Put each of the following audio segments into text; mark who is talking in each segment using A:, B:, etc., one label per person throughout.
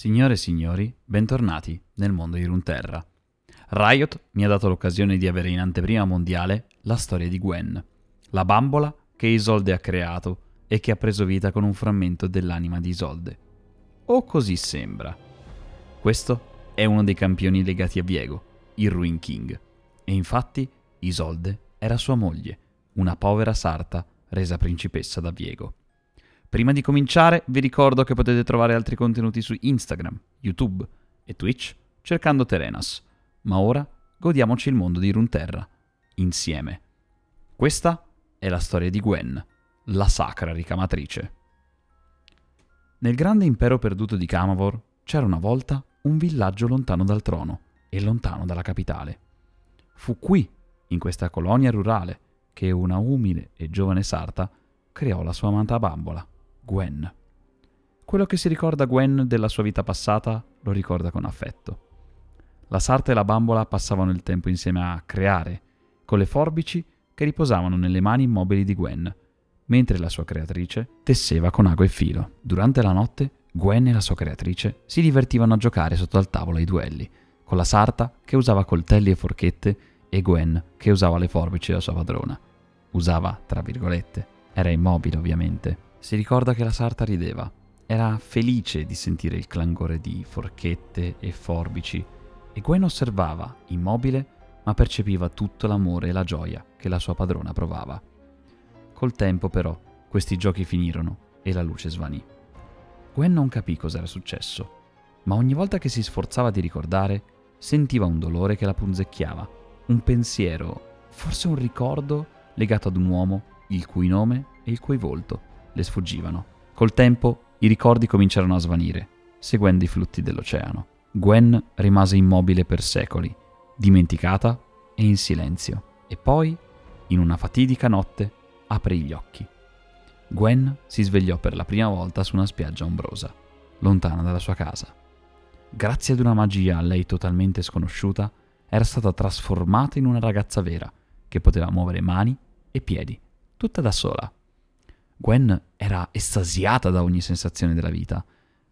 A: Signore e signori, bentornati nel mondo di Runeterra. Riot mi ha dato l'occasione di avere in anteprima mondiale la storia di Gwen, la bambola che Isolde ha creato e che ha preso vita con un frammento dell'anima di Isolde. O così sembra. Questo è uno dei campioni legati a Viego, il Ruin King, e infatti Isolde era sua moglie, una povera sarta resa principessa da Viego. Prima di cominciare vi ricordo che potete trovare altri contenuti su Instagram, YouTube e Twitch cercando Terenas, ma ora godiamoci il mondo di Runterra, insieme. Questa è la storia di Gwen, la sacra ricamatrice. Nel grande impero perduto di Camavor c'era una volta un villaggio lontano dal trono e lontano dalla capitale. Fu qui, in questa colonia rurale, che una umile e giovane sarta creò la sua amata bambola, Gwen. Quello che si ricorda Gwen della sua vita passata lo ricorda con affetto. La sarta e la bambola passavano il tempo insieme a creare, con le forbici che riposavano nelle mani immobili di Gwen, mentre la sua creatrice tesseva con ago e filo. Durante la notte, Gwen e la sua creatrice si divertivano a giocare sotto al tavolo ai duelli, con la sarta che usava coltelli e forchette e Gwen che usava le forbici della sua padrona. Usava, tra virgolette, era immobile ovviamente, si ricorda che la sarta rideva. Era felice di sentire il clangore di forchette e forbici e Gwen osservava, immobile, ma percepiva tutto l'amore e la gioia che la sua padrona provava. Col tempo, però, questi giochi finirono e la luce svanì. Gwen non capì cos'era successo, ma ogni volta che si sforzava di ricordare, sentiva un dolore che la punzecchiava, un pensiero, forse un ricordo legato ad un uomo il cui nome e il cui volto le sfuggivano. Col tempo i ricordi cominciarono a svanire, seguendo i flutti dell'oceano. Gwen rimase immobile per secoli, dimenticata e in silenzio, e poi, in una fatidica notte, aprì gli occhi. Gwen si svegliò per la prima volta su una spiaggia ombrosa, lontana dalla sua casa. Grazie ad una magia a lei totalmente sconosciuta, era stata trasformata in una ragazza vera, che poteva muovere mani e piedi, tutta da sola. Gwen era estasiata da ogni sensazione della vita.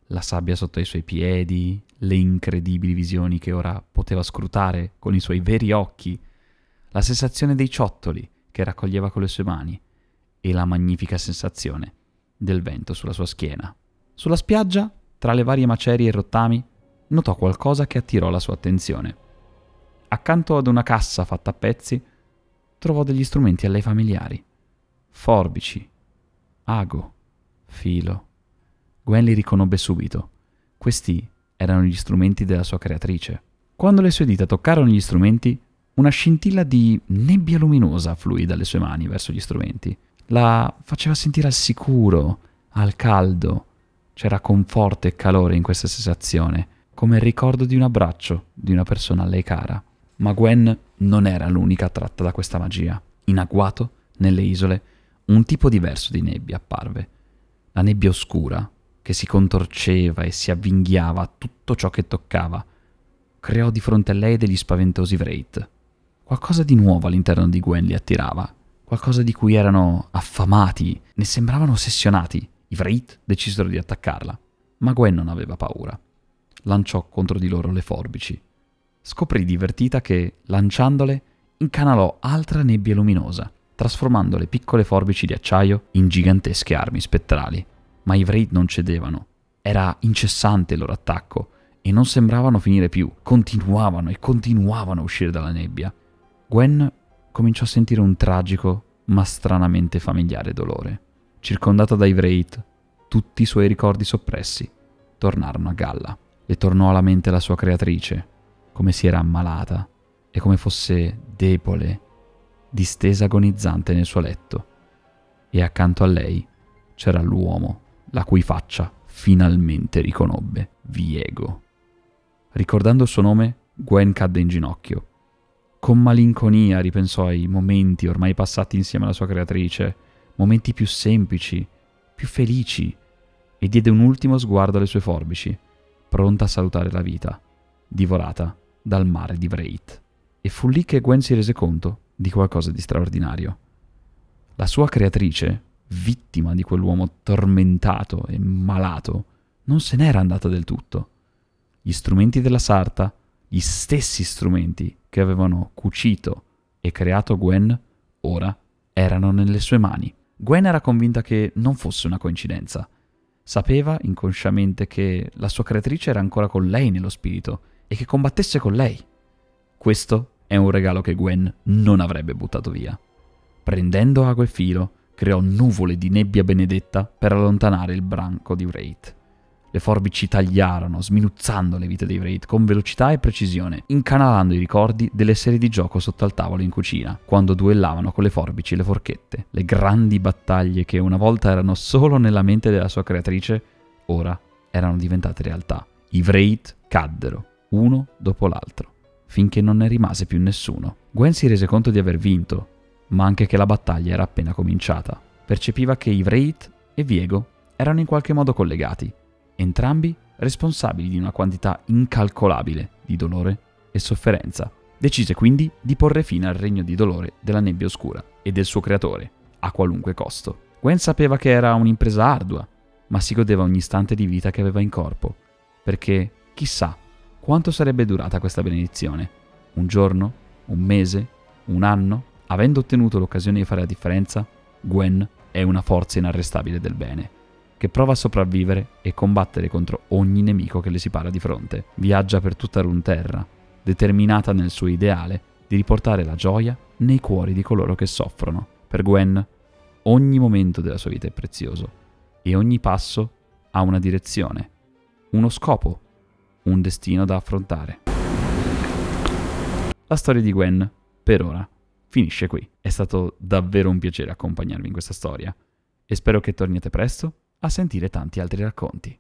A: La sabbia sotto i suoi piedi, le incredibili visioni che ora poteva scrutare con i suoi veri occhi, la sensazione dei ciottoli che raccoglieva con le sue mani e la magnifica sensazione del vento sulla sua schiena. Sulla spiaggia, tra le varie macerie e rottami, notò qualcosa che attirò la sua attenzione. Accanto ad una cassa fatta a pezzi, trovò degli strumenti a lei familiari. Forbici, ago, filo. Gwen li riconobbe subito. Questi erano gli strumenti della sua creatrice. Quando le sue dita toccarono gli strumenti, una scintilla di nebbia luminosa fluì dalle sue mani verso gli strumenti. La faceva sentire al sicuro, al caldo. C'era conforto e calore in questa sensazione, come il ricordo di un abbraccio di una persona a lei cara. Ma Gwen non era l'unica attratta da questa magia. In agguato, nelle isole, un tipo diverso di nebbia apparve. La nebbia oscura, che si contorceva e si avvinghiava a tutto ciò che toccava, creò di fronte a lei degli spaventosi Wraith. Qualcosa di nuovo all'interno di Gwen li attirava, qualcosa di cui erano affamati, ne sembravano ossessionati. I Wraith decisero di attaccarla, ma Gwen non aveva paura. Lanciò contro di loro le forbici. Scoprì divertita che, lanciandole, incanalò altra nebbia luminosa trasformando le piccole forbici di acciaio in gigantesche armi spettrali. Ma i Wraith non cedevano. Era incessante il loro attacco e non sembravano finire più. Continuavano e continuavano a uscire dalla nebbia. Gwen cominciò a sentire un tragico ma stranamente familiare dolore. Circondata dai Wraith, tutti i suoi ricordi soppressi tornarono a galla. Le tornò alla mente la sua creatrice, come si era ammalata e come fosse debole distesa agonizzante nel suo letto, e accanto a lei c'era l'uomo, la cui faccia finalmente riconobbe, Viego. Ricordando il suo nome, Gwen cadde in ginocchio. Con malinconia ripensò ai momenti ormai passati insieme alla sua creatrice, momenti più semplici, più felici, e diede un ultimo sguardo alle sue forbici, pronta a salutare la vita, divorata dal mare di Wraith. E fu lì che Gwen si rese conto di qualcosa di straordinario. La sua creatrice, vittima di quell'uomo tormentato e malato, non se n'era andata del tutto. gli strumenti della sarta, gli stessi strumenti che avevano cucito e creato Gwen, ora erano nelle sue mani. Gwen era convinta che non fosse una coincidenza. Sapeva inconsciamente che la sua creatrice era ancora con lei nello spirito e che combattesse con lei. Questo è un regalo che Gwen non avrebbe buttato via. Prendendo ago e filo, creò nuvole di nebbia benedetta per allontanare il branco di Wraith. Le forbici tagliarono, sminuzzando le vite dei Wraith con velocità e precisione, incanalando i ricordi delle serie di gioco sotto al tavolo in cucina, quando duellavano con le forbici e le forchette. Le grandi battaglie che una volta erano solo nella mente della sua creatrice, ora erano diventate realtà. I Wraith caddero, uno dopo l'altro, finché non ne rimase più nessuno. Gwen si rese conto di aver vinto, ma anche che la battaglia era appena cominciata. Percepiva che i Wraith e Viego erano in qualche modo collegati, entrambi responsabili di una quantità incalcolabile di dolore e sofferenza. Decise quindi di porre fine al regno di dolore della nebbia oscura e del suo creatore, a qualunque costo. Gwen sapeva che era un'impresa ardua, ma si godeva ogni istante di vita che aveva in corpo, perché chissà quanto sarebbe durata questa benedizione. Un giorno? Un mese? Un anno? Avendo ottenuto l'occasione di fare la differenza, Gwen è una forza inarrestabile del bene che prova a sopravvivere e combattere contro ogni nemico che le si para di fronte. Viaggia per tutta Runterra, determinata nel suo ideale di riportare la gioia nei cuori di coloro che soffrono. Per Gwen, ogni momento della sua vita è prezioso e ogni passo ha una direzione, uno scopo, un destino da affrontare. La storia di Gwen, per ora, finisce qui. È stato davvero un piacere accompagnarvi in questa storia e spero che torniate presto a sentire tanti altri racconti.